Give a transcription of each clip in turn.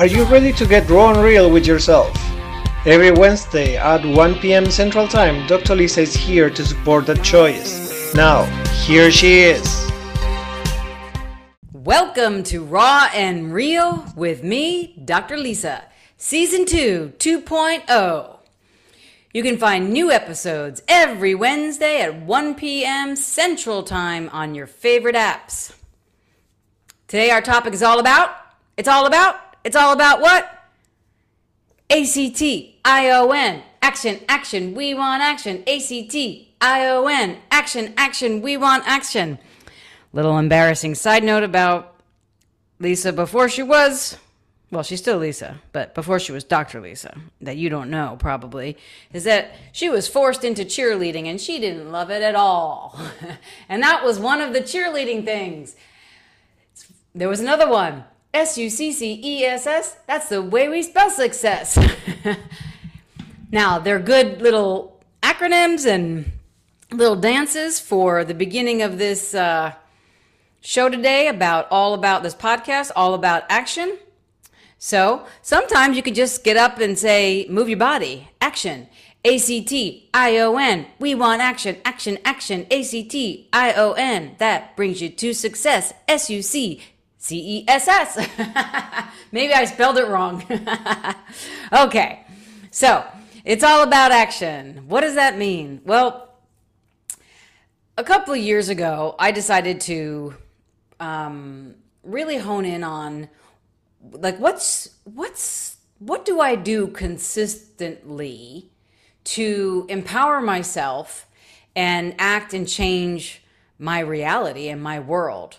Are you ready to get raw and real with yourself? Every Wednesday at 1 p.m. Central Time, Dr. Lisa is here to support that choice. Now, here she is. Welcome to Raw and Real with me, Dr. Lisa, Season 2 2.0. You can find new episodes every Wednesday at 1 p.m. Central Time on your favorite apps. Today, our topic is all about, it's all about, it's all about what? ACT, ION, action, action, we want action. ACT, ION, action, action, we want action. Little embarrassing side note about Lisa before she was, well, she's still Lisa, but before she was Dr. Lisa, that you don't know probably, is that she was forced into cheerleading and she didn't love it at all. and that was one of the cheerleading things. There was another one. S U C C E S S. That's the way we spell success. now, they're good little acronyms and little dances for the beginning of this uh, show today about all about this podcast, all about action. So sometimes you can just get up and say, move your body, action. A C T I O N. We want action, action, action. A C T I O N. That brings you to success. S U C C E S S. Maybe I spelled it wrong. okay, so it's all about action. What does that mean? Well, a couple of years ago, I decided to um, really hone in on like what's what's what do I do consistently to empower myself and act and change my reality and my world.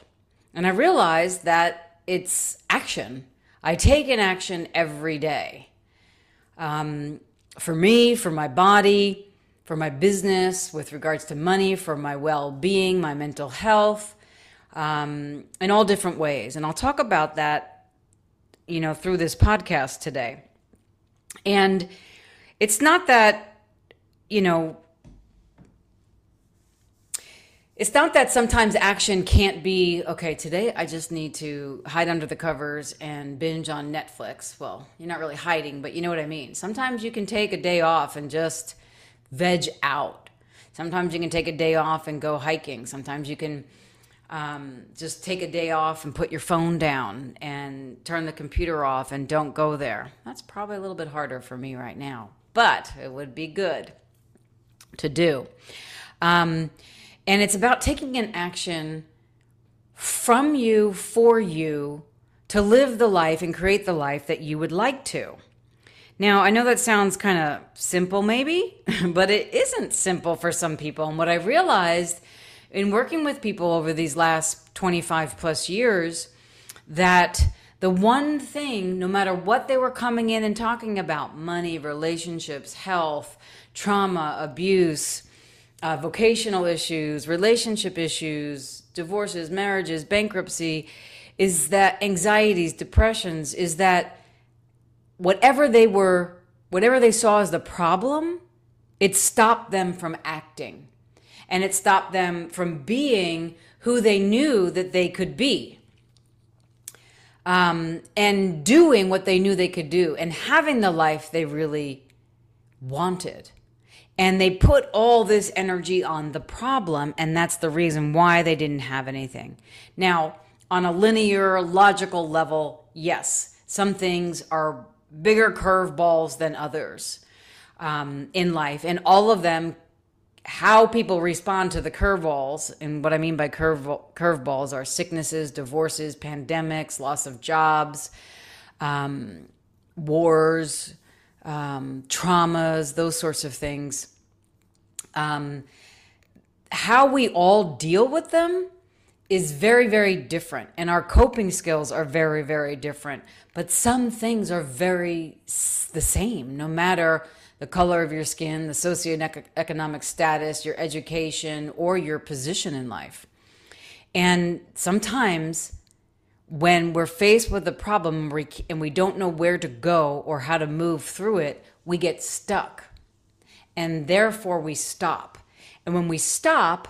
And I realized that it's action. I take an action every day. Um, for me, for my body, for my business, with regards to money, for my well being, my mental health, um, in all different ways. And I'll talk about that, you know, through this podcast today. And it's not that, you know, it's not that sometimes action can't be okay today i just need to hide under the covers and binge on netflix. Well you're not really hiding but you know what i mean. Sometimes you can take a day off and just veg out. Sometimes you can take a day off and go hiking. Sometimes you can um, just take a day off and put your phone down and turn the computer off and don't go there. That's probably a little bit harder for me right now but it would be good to do. Um, and it's about taking an action from you for you to live the life and create the life that you would like to. Now, I know that sounds kind of simple, maybe, but it isn't simple for some people. And what I realized in working with people over these last 25 plus years, that the one thing, no matter what they were coming in and talking about money, relationships, health, trauma, abuse, uh, vocational issues, relationship issues, divorces, marriages, bankruptcy, is that anxieties, depressions, is that whatever they were, whatever they saw as the problem, it stopped them from acting. And it stopped them from being who they knew that they could be. Um, and doing what they knew they could do and having the life they really wanted. And they put all this energy on the problem, and that's the reason why they didn't have anything. Now, on a linear, logical level, yes, some things are bigger curveballs than others um, in life, and all of them how people respond to the curveballs, and what I mean by curve curveballs are sicknesses, divorces, pandemics, loss of jobs, um, wars, um, traumas, those sorts of things. Um, how we all deal with them is very, very different. And our coping skills are very, very different. But some things are very the same, no matter the color of your skin, the socioeconomic status, your education, or your position in life. And sometimes when we're faced with a problem and we don't know where to go or how to move through it, we get stuck. And therefore we stop. And when we stop,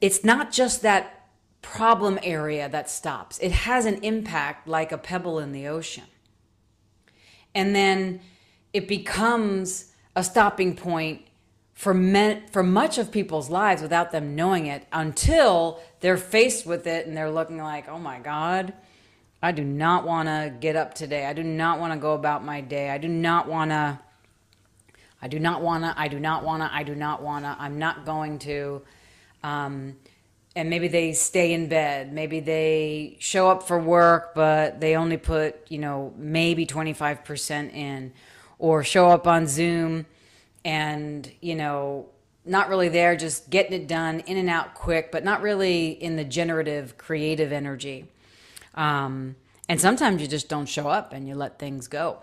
it's not just that problem area that stops, it has an impact like a pebble in the ocean. and then it becomes a stopping point for men, for much of people's lives without them knowing it until they're faced with it and they're looking like, "Oh my god, I do not want to get up today. I do not want to go about my day. I do not want to I do not want to I do not want to I do not want to I'm not going to um, and maybe they stay in bed. Maybe they show up for work, but they only put, you know, maybe 25% in, or show up on Zoom and, you know, not really there, just getting it done, in and out quick, but not really in the generative, creative energy. Um, and sometimes you just don't show up and you let things go.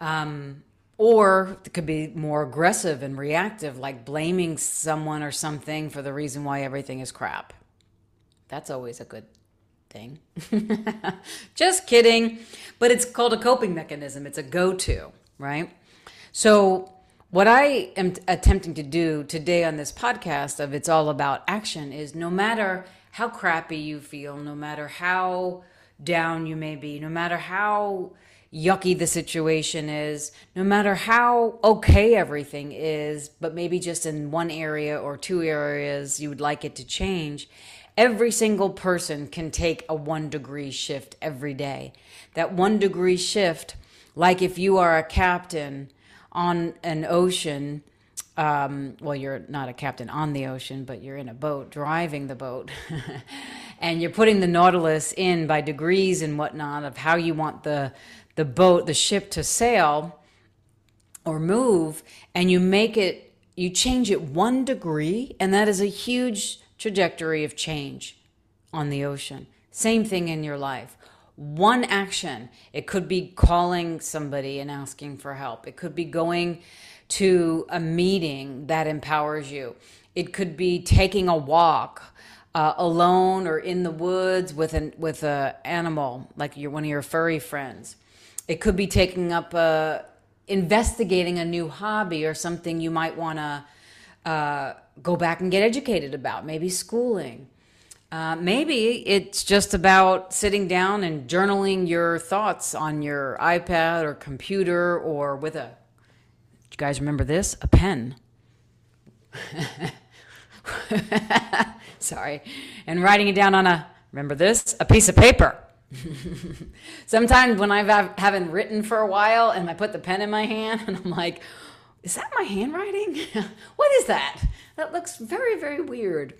Um, or it could be more aggressive and reactive, like blaming someone or something for the reason why everything is crap. That's always a good thing. Just kidding. But it's called a coping mechanism, it's a go to, right? So, what I am attempting to do today on this podcast of It's All About Action is no matter how crappy you feel, no matter how down you may be, no matter how yucky the situation is, no matter how okay everything is, but maybe just in one area or two areas you would like it to change, every single person can take a one degree shift every day. That one degree shift, like if you are a captain on an ocean, um, well, you're not a captain on the ocean, but you're in a boat driving the boat. and you're putting the Nautilus in by degrees and whatnot of how you want the the boat, the ship to sail or move, and you make it, you change it one degree, and that is a huge trajectory of change on the ocean. Same thing in your life. One action, it could be calling somebody and asking for help, it could be going to a meeting that empowers you, it could be taking a walk. Uh, alone or in the woods with an with a animal like your one of your furry friends it could be taking up a, investigating a new hobby or something you might want to uh, go back and get educated about, maybe schooling. Uh, maybe it's just about sitting down and journaling your thoughts on your iPad or computer or with a, do you guys remember this? A pen. Sorry. And writing it down on a, remember this? A piece of paper. Sometimes when I haven't written for a while and I put the pen in my hand and I'm like, is that my handwriting? what is that? That looks very, very weird.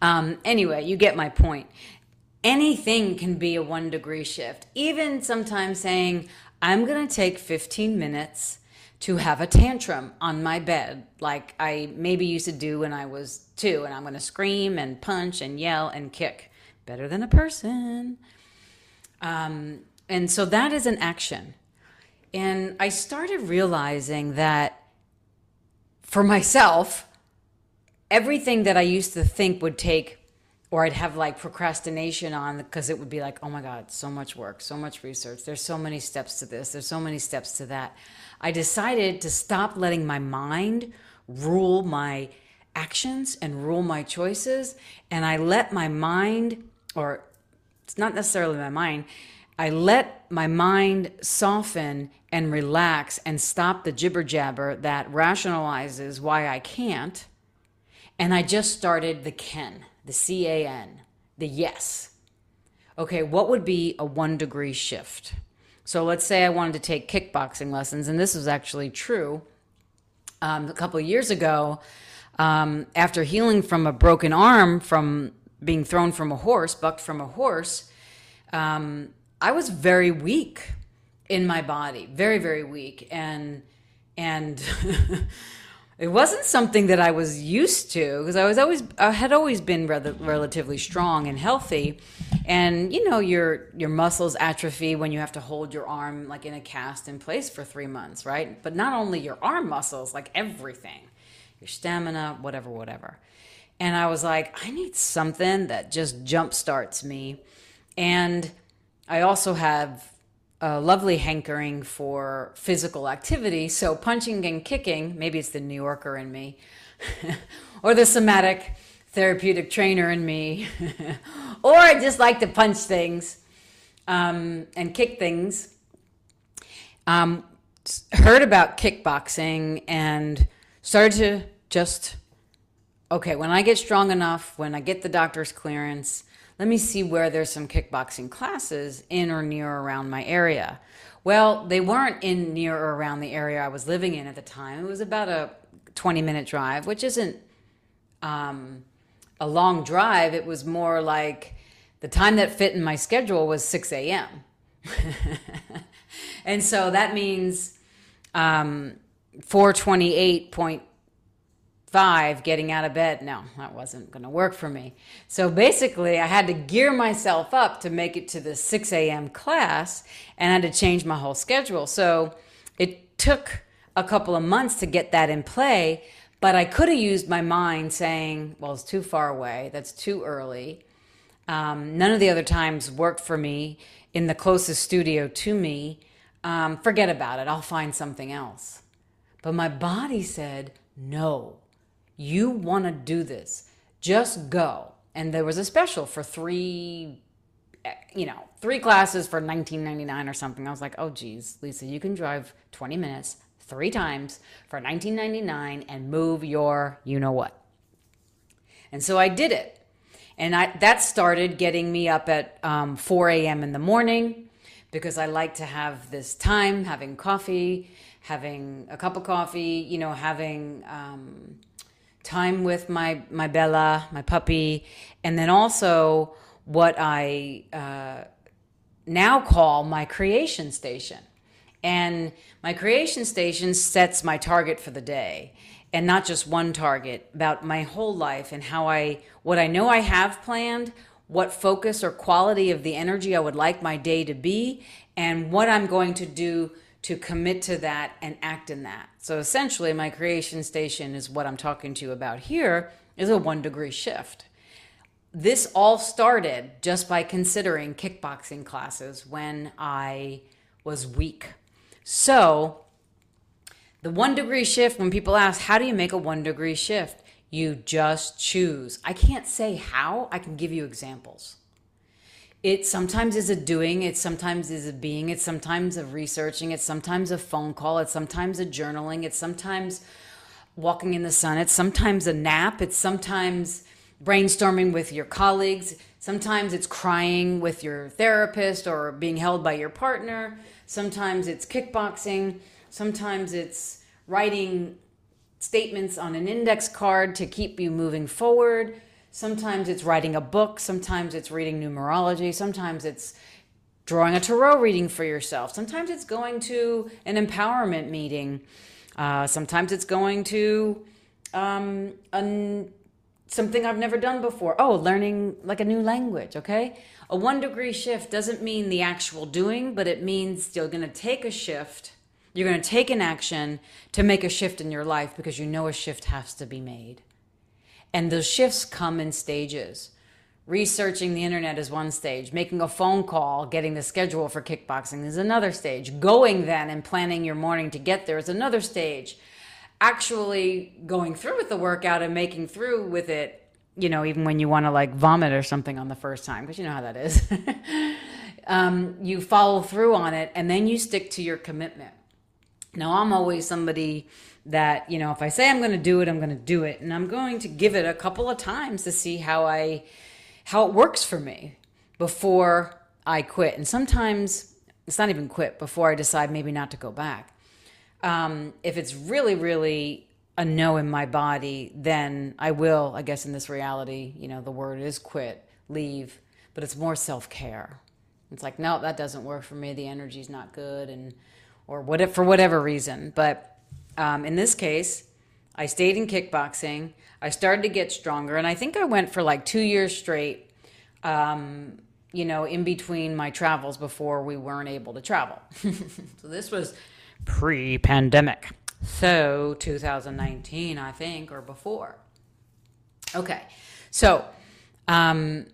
Um, anyway, you get my point. Anything can be a one degree shift. Even sometimes saying, I'm going to take 15 minutes to have a tantrum on my bed, like I maybe used to do when I was two, and I'm going to scream and punch and yell and kick better than a person. Um, and so that is an action. And I started realizing that for myself, everything that I used to think would take, or I'd have like procrastination on because it would be like, oh my God, so much work, so much research. There's so many steps to this, there's so many steps to that. I decided to stop letting my mind rule my actions and rule my choices. And I let my mind or it's not necessarily my mind. I let my mind soften and relax and stop the jibber jabber that rationalizes why I can't. And I just started the can, the C A N, the yes. Okay, what would be a one degree shift? So let's say I wanted to take kickboxing lessons, and this was actually true. Um, a couple years ago, um, after healing from a broken arm from being thrown from a horse, bucked from a horse, um, I was very weak in my body, very very weak, and and it wasn't something that I was used to because I was always I had always been rather, relatively strong and healthy, and you know your your muscles atrophy when you have to hold your arm like in a cast in place for three months, right? But not only your arm muscles, like everything, your stamina, whatever, whatever. And I was like, I need something that just jump starts me. And I also have a lovely hankering for physical activity. So punching and kicking, maybe it's the New Yorker in me, or the somatic therapeutic trainer in me, or I just like to punch things um, and kick things. um, heard about kickboxing and started to just okay when i get strong enough when i get the doctor's clearance let me see where there's some kickboxing classes in or near or around my area. Well they weren't in near or around the area i was living in at the time. It was about a 20 minute drive which isn't um, a long drive. It was more like the time that fit in my schedule was 6 a.m and so that means um, 428.5 getting out of bed. No, that wasn't going to work for me. So basically, I had to gear myself up to make it to the 6 a.m. class and I had to change my whole schedule. So it took a couple of months to get that in play. But I could have used my mind saying, well, it's too far away. That's too early. Um, none of the other times worked for me in the closest studio to me um, forget about it. I'll find something else. But my body said, no, you want to do this. Just go. And there was a special for three, you know, three classes for 19.99 or something. I was like, oh, geez, Lisa, you can drive 20 minutes three times for 19.99 and move your you know what. And so I did it. And I, that started getting me up at um, 4 a.m. in the morning because I like to have this time having coffee, having a cup of coffee, you know, having um, time with my my Bella, my puppy, and then also what I uh, now call my creation station. And my creation station sets my target for the day and not just one target about my whole life and how I what I know I have planned, what focus or quality of the energy I would like my day to be, and what I'm going to do to commit to that and act in that. So essentially, my creation station is what I'm talking to you about here is a one degree shift. This all started just by considering kickboxing classes when I was weak. So, the one degree shift, when people ask, how do you make a one degree shift? You just choose. I can't say how, I can give you examples. It sometimes is a doing, it sometimes is a being, it's sometimes a researching, it's sometimes a phone call, it's sometimes a journaling, it's sometimes walking in the sun, it's sometimes a nap, it's sometimes brainstorming with your colleagues, sometimes it's crying with your therapist or being held by your partner, sometimes it's kickboxing, sometimes it's writing statements on an index card to keep you moving forward. Sometimes it's writing a book, sometimes it's reading numerology, sometimes it's drawing a tarot reading for yourself, sometimes it's going to an empowerment meeting, uh, sometimes it's going to um, an, something I've never done before. Oh, learning like a new language, okay? A one degree shift doesn't mean the actual doing, but it means you're going to take a shift you're going to take an action to make a shift in your life because you know a shift has to be made. And those shifts come in stages. Researching the internet is one stage. Making a phone call, getting the schedule for kickboxing is another stage. Going then and planning your morning to get there is another stage. Actually going through with the workout and making through with it, you know, even when you want to like vomit or something on the first time, because you know how that is. um, you follow through on it and then you stick to your commitment. Now, I'm always somebody that, you know, if I say I'm going to do it, I'm going to do it. And I'm going to give it a couple of times to see how I, how it works for me before I quit. And sometimes it's not even quit before I decide maybe not to go back. Um, if it's really, really a no in my body, then I will, I guess, in this reality, you know, the word is quit, leave, but it's more self care. It's like, no, that doesn't work for me. The energy's not good. And, or what if, for whatever reason. But um, in this case, I stayed in kickboxing. I started to get stronger, and I think I went for like two years straight. Um, you know, in between my travels before we weren't able to travel. so this was pre-pandemic. So 2019, I think, or before. Okay, so um,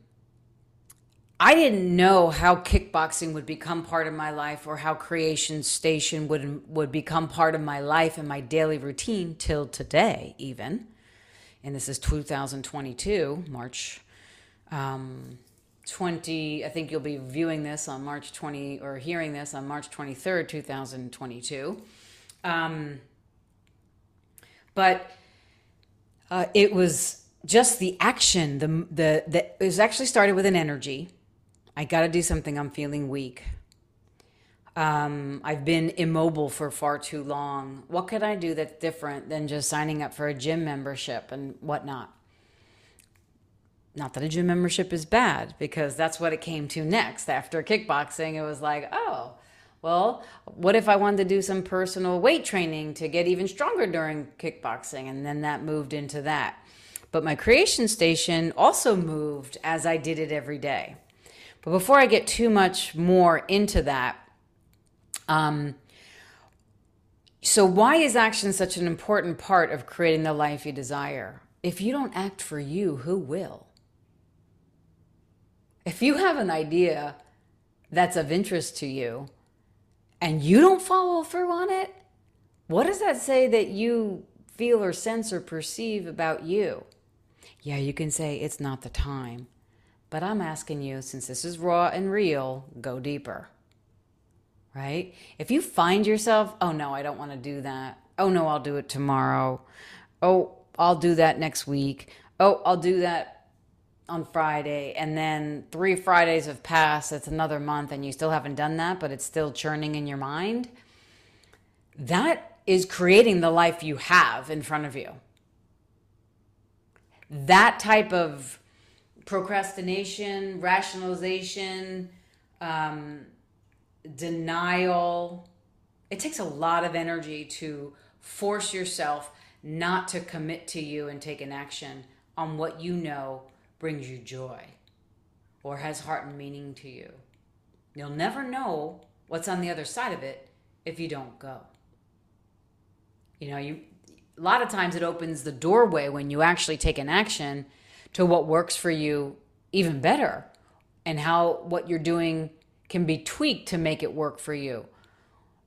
I didn't know how kickboxing would become part of my life or how Creation Station would would become part of my life and my daily routine till today, even. And this is 2022, March um, 20, I think you'll be viewing this on March 20 or hearing this on March 23rd, 2022. Um, but uh, it was just the action, the, the, the, it was actually started with an energy. I got to do something. I'm feeling weak. Um, I've been immobile for far too long. What could I do that's different than just signing up for a gym membership and whatnot? Not that a gym membership is bad, because that's what it came to next. After kickboxing, it was like, oh, well, what if I wanted to do some personal weight training to get even stronger during kickboxing? And then that moved into that. But my creation station also moved as I did it every day. But before I get too much more into that, um, so why is action such an important part of creating the life you desire? If you don't act for you, who will? If you have an idea that's of interest to you and you don't follow through on it, what does that say that you feel or sense or perceive about you? Yeah, you can say it's not the time, but I'm asking you, since this is raw and real, go deeper. Right? If you find yourself, oh no, I don't want to do that. Oh no, I'll do it tomorrow. Oh, I'll do that next week. Oh, I'll do that on Friday, and then three Fridays have passed, it's another month, and you still haven't done that, but it's still churning in your mind, that is creating the life you have in front of you. That type of procrastination, rationalization, um, denial, it takes a lot of energy to force yourself not to commit to you and take an action on what you know brings you joy or has heart and meaning to you. You'll never know what's on the other side of it if you don't go. You know, you a lot of times it opens the doorway when you actually take an action to what works for you even better and how what you're doing can be tweaked to make it work for you.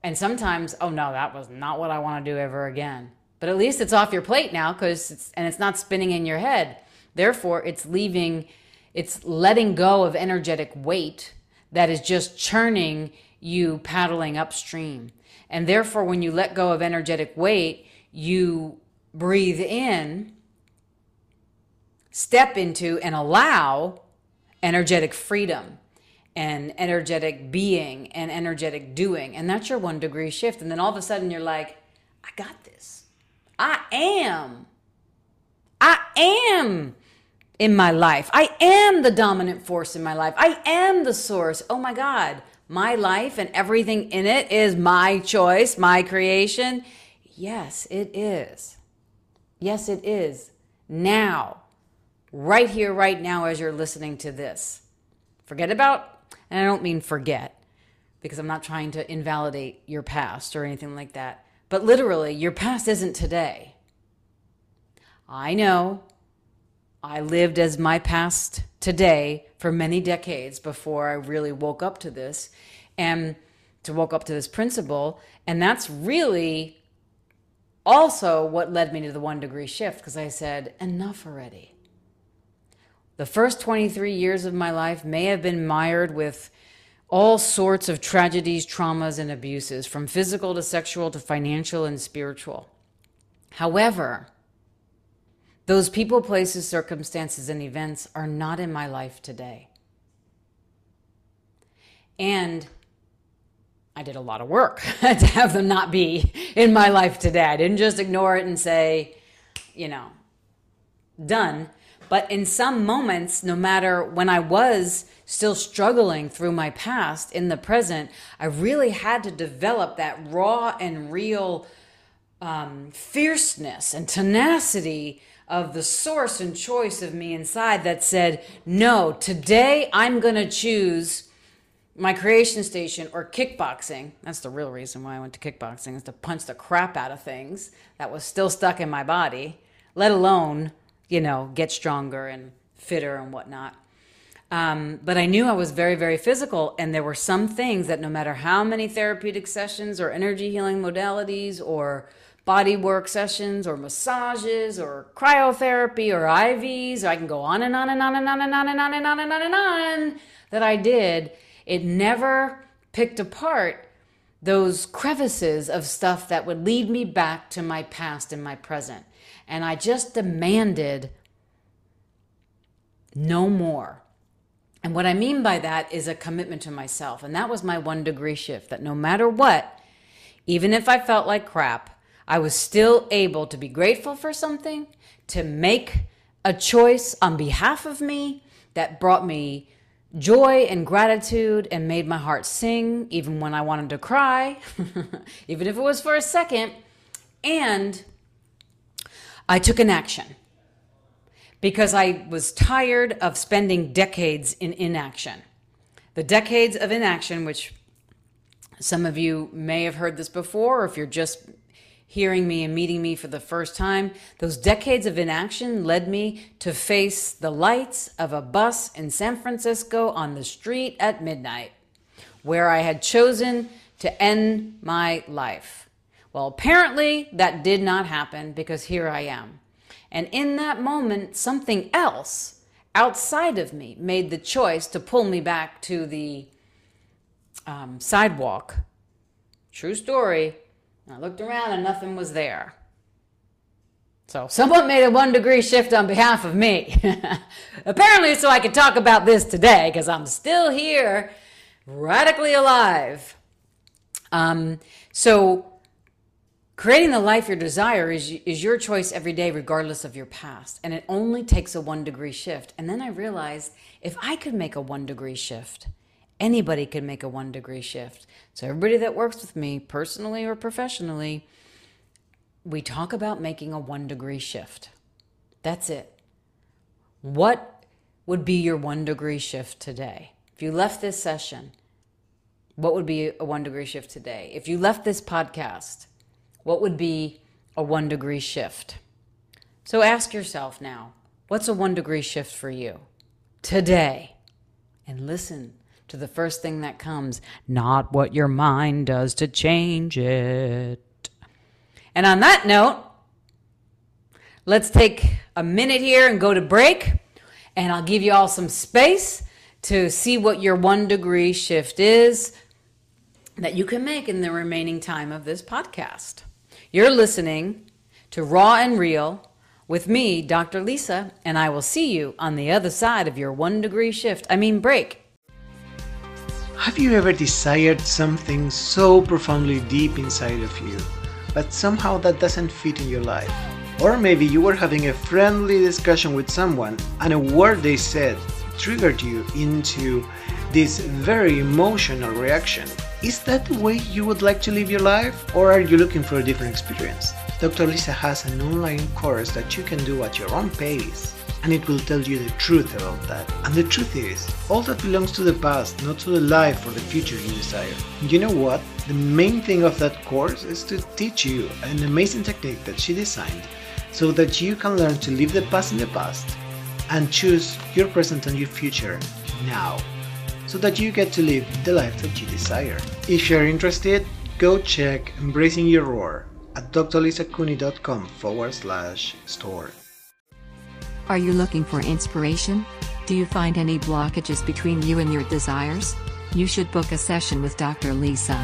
And sometimes, oh no, that was not what I want to do ever again. But at least it's off your plate now cuz it's and it's not spinning in your head. Therefore, it's leaving, it's letting go of energetic weight that is just churning you paddling upstream. And therefore, when you let go of energetic weight, you breathe in, step into, and allow energetic freedom and energetic being and energetic doing. And that's your one degree shift. And then all of a sudden, you're like, I got this. I am. I am in my life. I am the dominant force in my life. I am the source. Oh my God, my life and everything in it is my choice, my creation. Yes, it is. Yes, it is. Now, right here, right now, as you're listening to this. Forget about, and I don't mean forget, because I'm not trying to invalidate your past or anything like that. But literally, your past isn't today. I know I lived as my past today for many decades before I really woke up to this and to woke up to this principle. And that's really also what led me to the one degree shift because I said, enough already. The first 23 years of my life may have been mired with all sorts of tragedies, traumas, and abuses, from physical to sexual to financial and spiritual. However, those people, places, circumstances, and events are not in my life today. And I did a lot of work to have them not be in my life today. I didn't just ignore it and say, you know, done. But in some moments, no matter when I was still struggling through my past in the present, I really had to develop that raw and real um, fierceness and tenacity of the source and choice of me inside that said, no, today I'm going to choose my creation station or kickboxing. That's the real reason why I went to kickboxing is to punch the crap out of things that was still stuck in my body, let alone, you know, get stronger and fitter and whatnot. Um, but I knew I was very, very physical, and there were some things that no matter how many therapeutic sessions or energy healing modalities or body work sessions or massages or cryotherapy or IVs, or I can go on and on and on and on and on and on and on and on and on that I did, it never picked apart those crevices of stuff that would lead me back to my past and my present. And I just demanded no more. And what I mean by that is a commitment to myself. And that was my one degree shift that no matter what, even if I felt like crap, I was still able to be grateful for something, to make a choice on behalf of me that brought me joy and gratitude and made my heart sing, even when I wanted to cry, even if it was for a second. And I took an action because I was tired of spending decades in inaction. The decades of inaction, which some of you may have heard this before, or if you're just hearing me and meeting me for the first time, those decades of inaction led me to face the lights of a bus in San Francisco on the street at midnight, where I had chosen to end my life. Well, apparently that did not happen because here I am. And in that moment, something else outside of me made the choice to pull me back to the um, sidewalk. True story I looked around and nothing was there. So someone made a one degree shift on behalf of me. Apparently, so I could talk about this today because I'm still here, radically alive. Um, so, creating the life you desire is, is your choice every day, regardless of your past. And it only takes a one degree shift. And then I realized if I could make a one degree shift, Anybody could make a one degree shift. So, everybody that works with me, personally or professionally, we talk about making a one degree shift. That's it. What would be your one degree shift today? If you left this session, what would be a one degree shift today? If you left this podcast, what would be a one degree shift? So ask yourself now, what's a one degree shift for you today? And listen to the first thing that comes, not what your mind does to change it. And on that note, let's take a minute here and go to break. And I'll give you all some space to see what your one degree shift is that you can make in the remaining time of this podcast. You're listening to Raw and Real with me, Dr. Lisa, and I will see you on the other side of your one degree shift. I mean, break. Have you ever desired something so profoundly deep inside of you, but somehow that doesn't fit in your life? Or maybe you were having a friendly discussion with someone and a word they said triggered you into this very emotional reaction. Is that the way you would like to live your life, or are you looking for a different experience? Dr. Lisa has an online course that you can do at your own pace and it will tell you the truth about that. And the truth is, all that belongs to the past, not to the life or the future you desire. You know what? The main thing of that course is to teach you an amazing technique that she designed so that you can learn to leave the past in the past and choose your present and your future now so that you get to live the life that you desire. If you're interested, go check Embracing Your Roar at drlisacooney.com forward slash store. Are you looking for inspiration? Do you find any blockages between you and your desires? You should book a session with Dr. Lisa.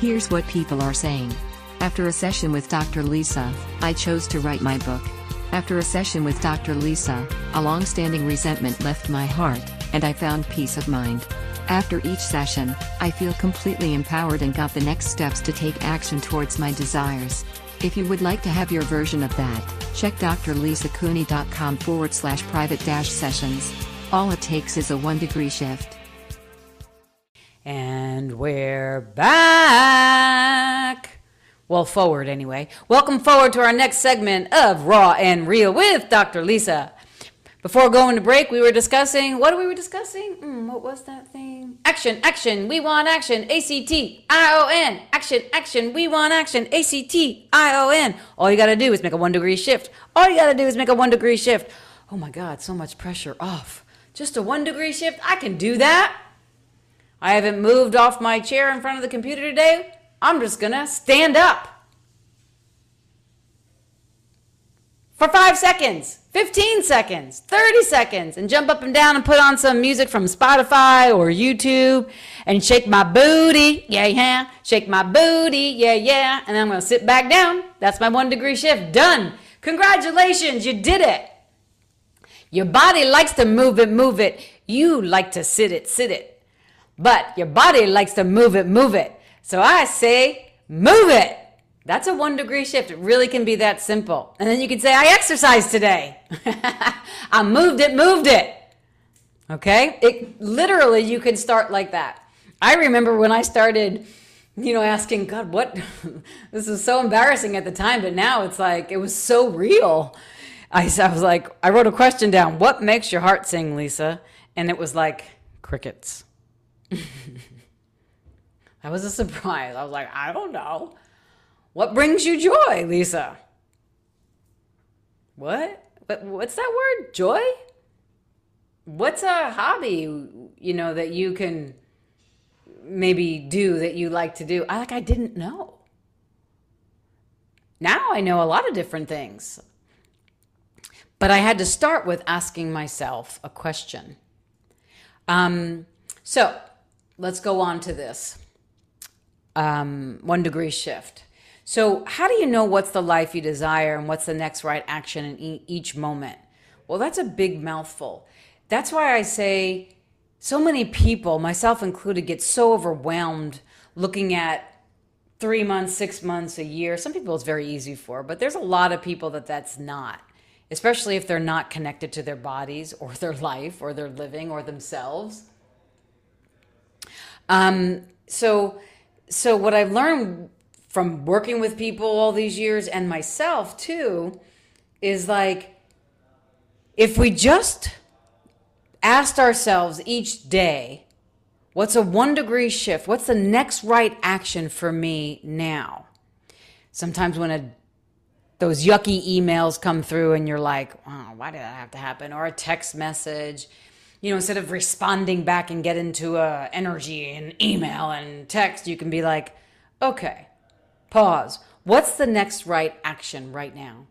Here's what people are saying. After a session with Dr. Lisa, I chose to write my book. After a session with Dr. Lisa, a long-standing resentment left my heart, and I found peace of mind. After each session, I feel completely empowered and got the next steps to take action towards my desires. If you would like to have your version of that, check drlisacooney.com forward slash private dash sessions. All it takes is a one degree shift. And we're back. Well, forward anyway. Welcome forward to our next segment of Raw and Real with Dr. Lisa. Before going to break, we were discussing what we were discussing? Mm, what was that thing? Action, action, we want action. A C T I O N. Action, action, we want action. A C T I O N. All you got to do is make a one degree shift. All you got to do is make a one degree shift. Oh my God, so much pressure off. Just a one degree shift? I can do that. I haven't moved off my chair in front of the computer today. I'm just going to stand up. For five seconds, 15 seconds, 30 seconds, and jump up and down and put on some music from Spotify or YouTube and shake my booty. Yeah, yeah. Shake my booty. Yeah, yeah. And I'm going to sit back down. That's my one degree shift. Done. Congratulations, you did it. Your body likes to move it, move it. You like to sit it, sit it. But your body likes to move it, move it. So I say, move it. That's a one degree shift. It really can be that simple. And then you can say, I exercised today. I moved it, moved it. Okay? It literally you can start like that. I remember when I started, you know, asking God, what this is so embarrassing at the time, but now it's like it was so real. I, I was like, I wrote a question down. What makes your heart sing, Lisa? And it was like crickets. that was a surprise. I was like, I don't know. What brings you joy, Lisa? What? What what's that word? Joy? What's a hobby, you know, that you can maybe do that you like to do? I like I didn't know. Now I know a lot of different things. But I had to start with asking myself a question. Um, so let's go on to this um, one degree shift. So, how do you know what's the life you desire and what's the next right action in e- each moment? Well, that's a big mouthful. That's why I say so many people, myself included, get so overwhelmed looking at three months, six months, a year. Some people it's very easy for, but there's a lot of people that that's not, especially if they're not connected to their bodies or their life or their living or themselves. Um, so, so what I've learned from working with people all these years and myself too is like if we just asked ourselves each day what's a one degree shift? What's the next right action for me now? Sometimes when a those yucky emails come through and you're like oh, why did that have to happen? Or a text message you know instead of responding back and get into a energy and email and text you can be like okay Pause. What's the next right action right now?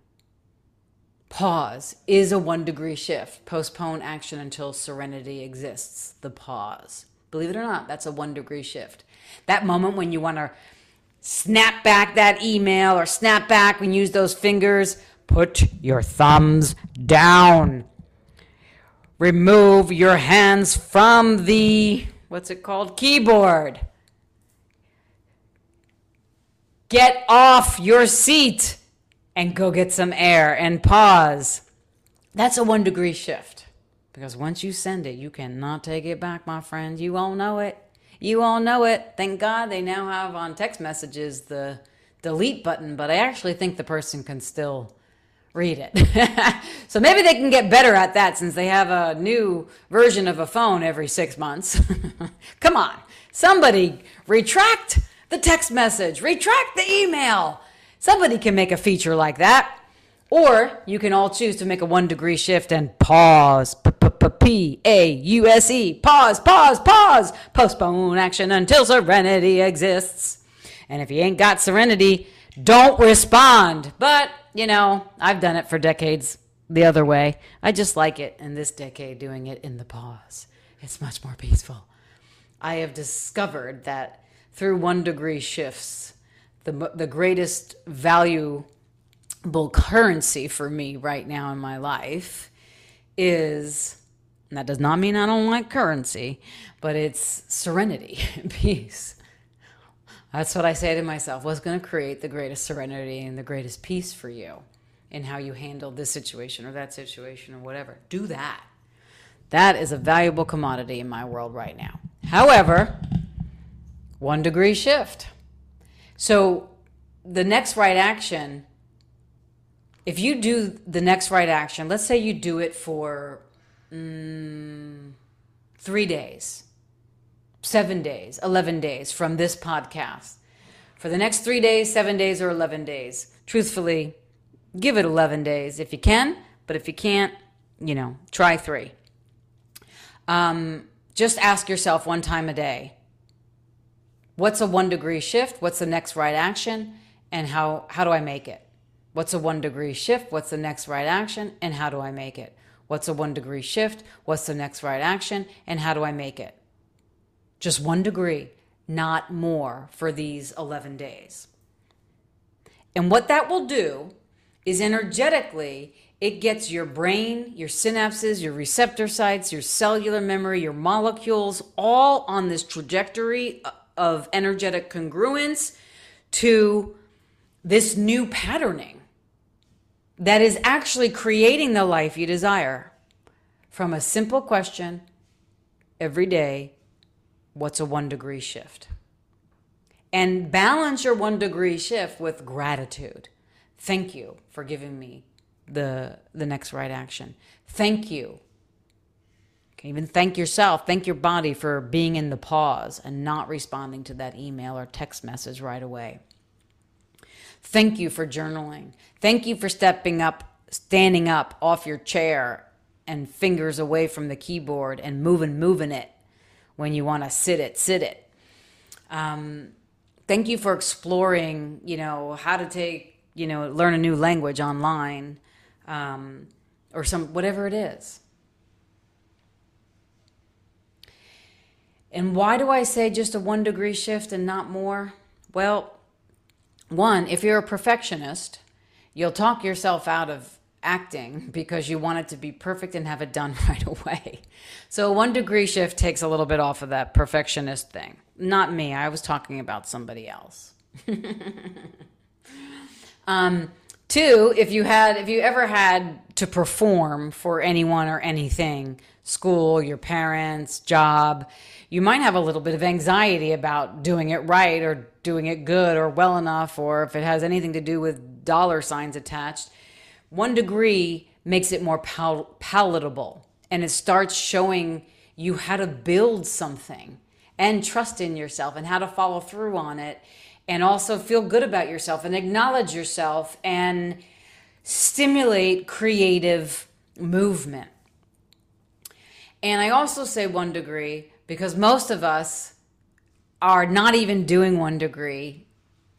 Pause is a one degree shift. Postpone action until serenity exists. The pause. Believe it or not, that's a one degree shift. That moment when you want to snap back that email or snap back and use those fingers, put your thumbs down. Remove your hands from the, what's it called? Keyboard. Get off your seat and go get some air and pause. That's a one degree shift. Because once you send it, you cannot take it back, my friend. You all know it. You all know it. Thank God they now have on text messages the delete button, but I actually think the person can still read it. so maybe they can get better at that since they have a new version of a phone every six months. Come on, somebody retract the text message, retract the email. Somebody can make a feature like that. Or you can all choose to make a one degree shift and pause. P A U S E. Pause, pause, pause. Postpone action until serenity exists. And if you ain't got serenity, don't respond. But, you know, I've done it for decades the other way. I just like it in this decade doing it in the pause. It's much more peaceful. I have discovered that through one degree shifts. The, the greatest valuable currency for me right now in my life is, that does not mean I don't like currency, but it's serenity, peace. That's what I say to myself. What's going to create the greatest serenity and the greatest peace for you in how you handle this situation or that situation or whatever? Do that. That is a valuable commodity in my world right now. However, one degree shift. So the next right action, if you do the next right action, let's say you do it for mm, three days, seven days, 11 days from this podcast. For the next three days, seven days, or 11 days, truthfully, give it 11 days if you can, but if you can't, you know, try three. Um, just ask yourself one time a day What's a one degree shift? What's the next right action? And how, how do I make it? What's a one degree shift? What's the next right action? And how do I make it? What's a one degree shift? What's the next right action? And how do I make it? Just one degree, not more for these 11 days. And what that will do is energetically, it gets your brain, your synapses, your receptor sites, your cellular memory, your molecules all on this trajectory uh, of energetic congruence to this new patterning that is actually creating the life you desire from a simple question every day what's a one degree shift? And balance your one degree shift with gratitude. Thank you for giving me the, the next right action. Thank you. Even thank yourself, thank your body for being in the pause and not responding to that email or text message right away. Thank you for journaling. Thank you for stepping up, standing up off your chair and fingers away from the keyboard and moving, moving it when you want to sit it, sit it. Um, thank you for exploring, you know, how to take, you know, learn a new language online um, or some, whatever it is. And why do I say just a one degree shift and not more? Well, one, if you're a perfectionist, you'll talk yourself out of acting because you want it to be perfect and have it done right away. So, a one degree shift takes a little bit off of that perfectionist thing. Not me, I was talking about somebody else. um, two, if you had, if you ever had to perform for anyone or anything, school, your parents, job, you might have a little bit of anxiety about doing it right or doing it good or well enough, or if it has anything to do with dollar signs attached. One degree makes it more pal- palatable and it starts showing you how to build something and trust in yourself and how to follow through on it and also feel good about yourself and acknowledge yourself and stimulate creative movement. And I also say one degree because most of us are not even doing one degree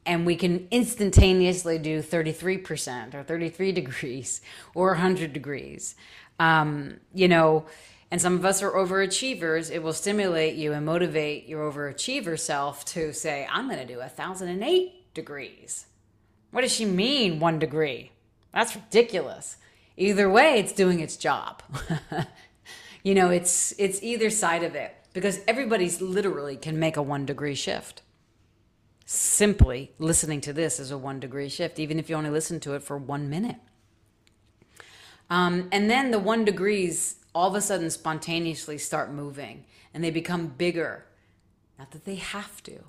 and we can instantaneously do 33% or 33 degrees or 100 degrees. Um, you know, and some of us are overachievers. It will stimulate you and motivate your overachiever self to say, I'm going to do 1008 degrees. What does she mean, one degree? That's ridiculous. Either way, it's doing its job. you know, it's it's either side of it because everybody's literally can make a one degree shift. Simply listening to this is a one degree shift, even if you only listen to it for one minute. Um, and then the one degrees all of a sudden spontaneously start moving and they become bigger. Not that they have to.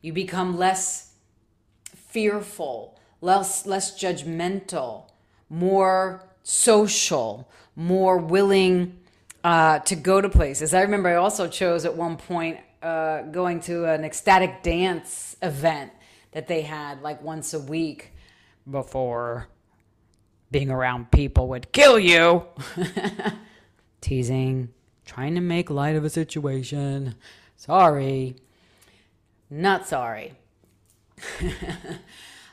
You become less fearful, less, less judgmental, more social, more willing uh, to go to places. I remember I also chose at one point uh, going to an ecstatic dance event that they had like once a week before being around people would kill you. Teasing, trying to make light of a situation. Sorry. Not sorry.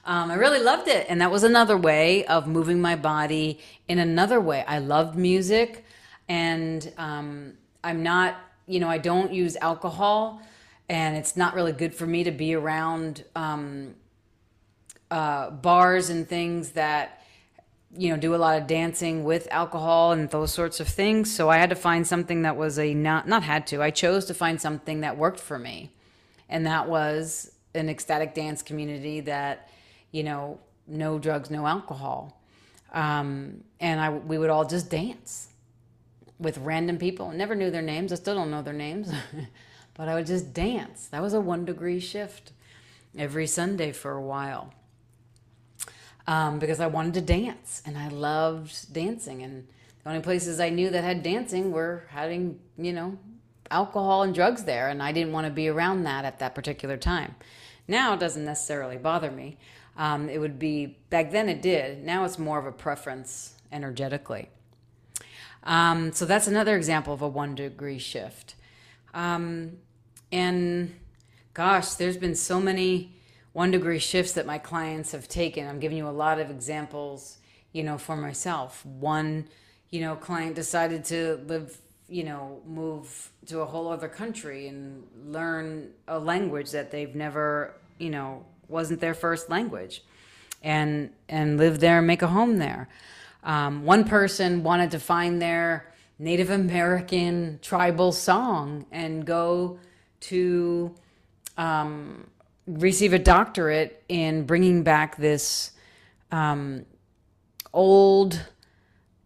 um, I really loved it. And that was another way of moving my body in another way. I loved music. And um, I'm not, you know, I don't use alcohol, and it's not really good for me to be around um, uh, bars and things that you know do a lot of dancing with alcohol and those sorts of things. So i had to find something that was a not not had to. I chose to find something that worked for me. And that was an ecstatic dance community that you know no drugs no alcohol um, and i we would all just dance with random people. Never knew their names. I still don't know their names. but I would just dance. That was a one degree shift every Sunday for a while. Um, because I wanted to dance and I loved dancing. And the only places I knew that had dancing were having, you know, alcohol and drugs there. And I didn't want to be around that at that particular time. Now it doesn't necessarily bother me. Um, it would be, back then it did. Now it's more of a preference energetically. Um, so that's another example of a one degree shift. Um, and gosh, there's been so many one degree shifts that my clients have taken. I'm giving you a lot of examples, you know, for myself. One, you know, client decided to live, you know, move to a whole other country and learn a language that they've never, you know, wasn't their first language and and live there and make a home there. Um, one person wanted to find their Native American tribal song and go to um, receive a doctorate in bringing back this um, old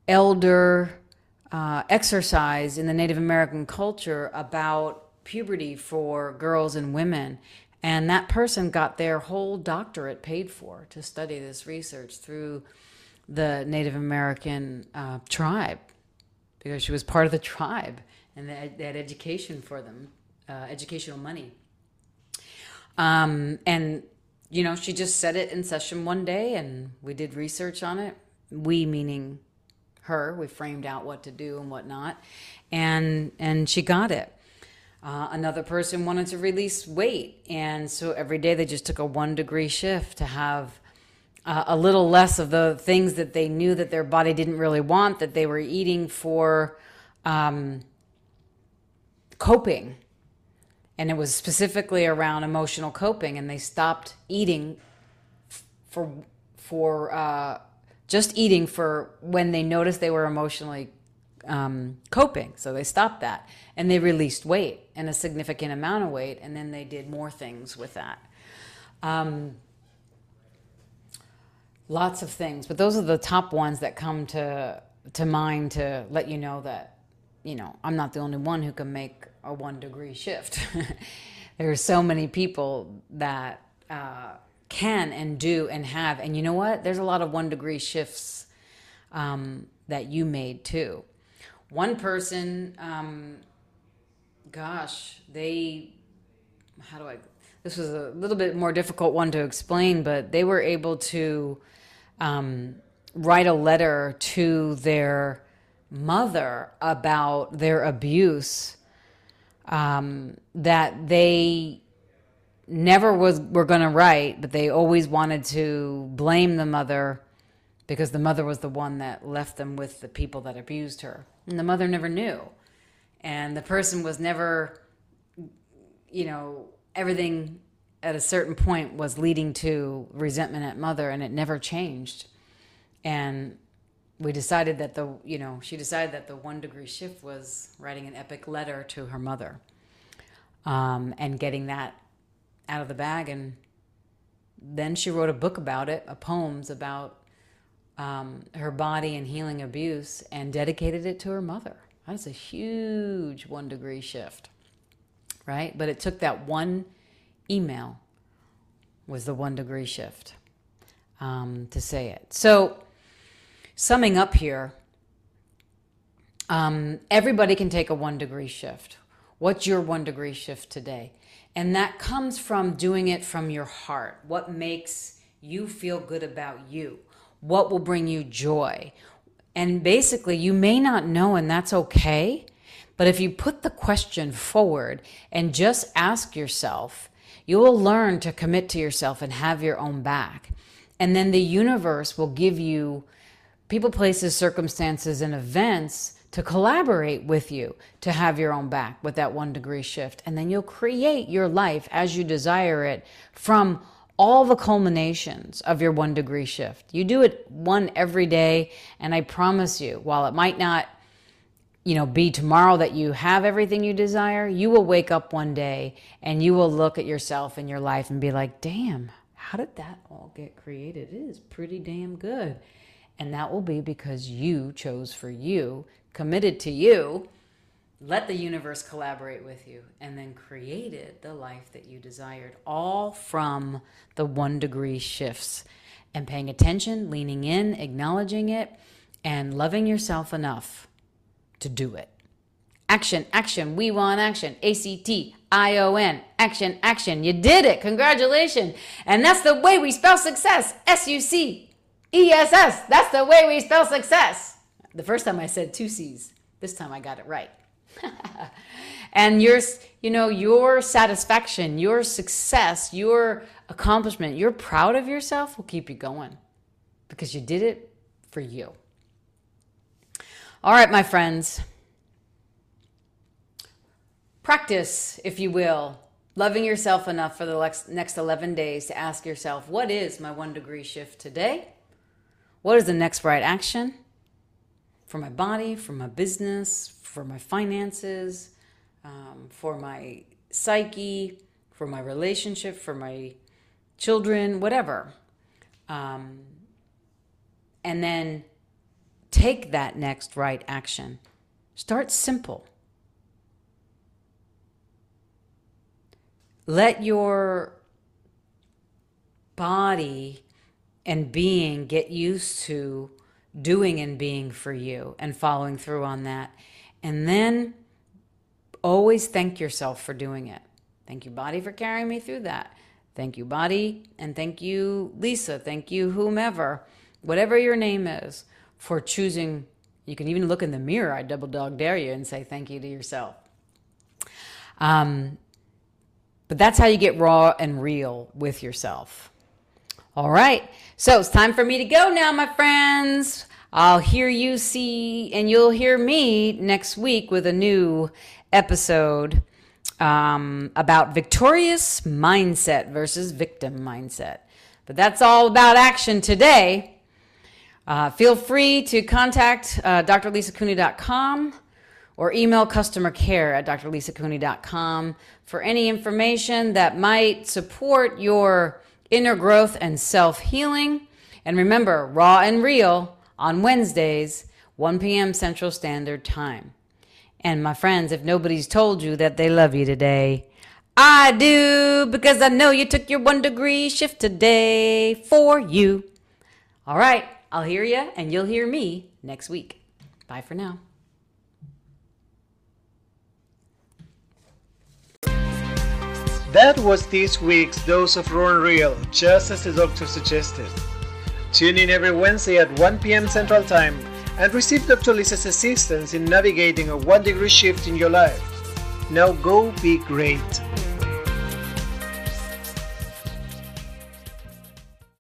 elder uh, exercise in the Native American culture about puberty for girls and women. And that person got their whole doctorate paid for to study this research through the Native American uh, tribe because she was part of the tribe and they had, they had education for them, uh, educational money. Um, and, you know, she just said it in session one day and we did research on it. We, meaning her, we framed out what to do and what not. And, and she got it. Uh, another person wanted to release weight. And so every day they just took a one degree shift to have uh, a little less of the things that they knew that their body didn't really want, that they were eating for um, coping and it was specifically around emotional coping and they stopped eating for for uh, just eating for when they noticed they were emotionally um, coping so they stopped that and they released weight and a significant amount of weight and then they did more things with that um, lots of things but those are the top ones that come to to mind to let you know that you know i'm not the only one who can make a one degree shift. there are so many people that uh, can and do and have. And you know what? There's a lot of one degree shifts um, that you made too. One person, um, gosh, they, how do I, this was a little bit more difficult one to explain, but they were able to um, write a letter to their mother about their abuse um, that they never was were going to write, but they always wanted to blame the mother because the mother was the one that left them with the people that abused her, and the mother never knew, and the person was never, you know, everything at a certain point was leading to resentment at mother, and it never changed, and we decided that the you know she decided that the one degree shift was writing an epic letter to her mother um, and getting that out of the bag. And then she wrote a book about it a poems about um, her body and healing abuse and dedicated it to her mother that's a huge one degree shift right but it took that one email was the one degree shift um, to say it so summing up here, um, everybody can take a one degree shift. What's your one degree shift today? And that comes from doing it from your heart. What makes you feel good about you? What will bring you joy? And basically, you may not know, and that's okay. But if you put the question forward and just ask yourself, you will learn to commit to yourself and have your own back. And then the universe will give you people, places, circumstances, and events to collaborate with you to have your own back with that one degree shift. And then you'll create your life as you desire it from all the culminations of your one degree shift. You do it one every day. And I promise you, while it might not you know, be tomorrow that you have everything you desire, you will wake up one day and you will look at yourself and your life and be like, damn, how did that all get created? It is pretty damn good. And that will be because you chose for you, committed to you, let the universe collaborate with you, and then created the life that you desired, all from the one degree shifts and paying attention, leaning in, acknowledging it, and loving yourself enough to do it. Action, action, we want action. A C T I O N, action, action. You did it. Congratulations. And that's the way we spell success s-u-c e-s-s That's the way we spell success. The first time I said two C's. This time I got it right. and your you know your satisfaction your success your accomplishment you're proud of yourself will keep you going because you did it for you. All right my friends. Practice if you will loving yourself enough for the next 11 days to ask yourself what is my one degree shift today? What is the next right action for my body for my business for my finances um, for my psyche, for my relationship, for my children, whatever. Um, and then take that next right action. Start simple. Let your body and being get used to doing and being for you and following through on that. And then always thank yourself for doing it. Thank you, body, for carrying me through that. Thank you, body. And thank you, Lisa. Thank you, whomever, whatever your name is, for choosing. You can even look in the mirror. I double dog dare you and say thank you to yourself. Um, but that's how you get raw and real with yourself. All right. So it's time for me to go now, my friends. I'll hear you see, and you'll hear me next week with a new episode um, about victorious mindset versus victim mindset. But that's all about action today. Uh, feel free to contact uh, drlisacooney.com or email customer care at drlisacooney.com for any information that might support your inner growth and self healing. And remember, raw and real on Wednesdays, 1 p.m. Central Standard Time. And my friends, if nobody's told you that they love you today, I do because I know you took your one degree shift today for you. All right, I'll hear you and you'll hear me next week. Bye for now. That was this week's dose of Raw and Real, just as the doctor suggested. Tune in every Wednesday at 1 p.m. Central Time and receive Dr. Lisa's assistance in navigating a one degree shift in your life. Now go be great.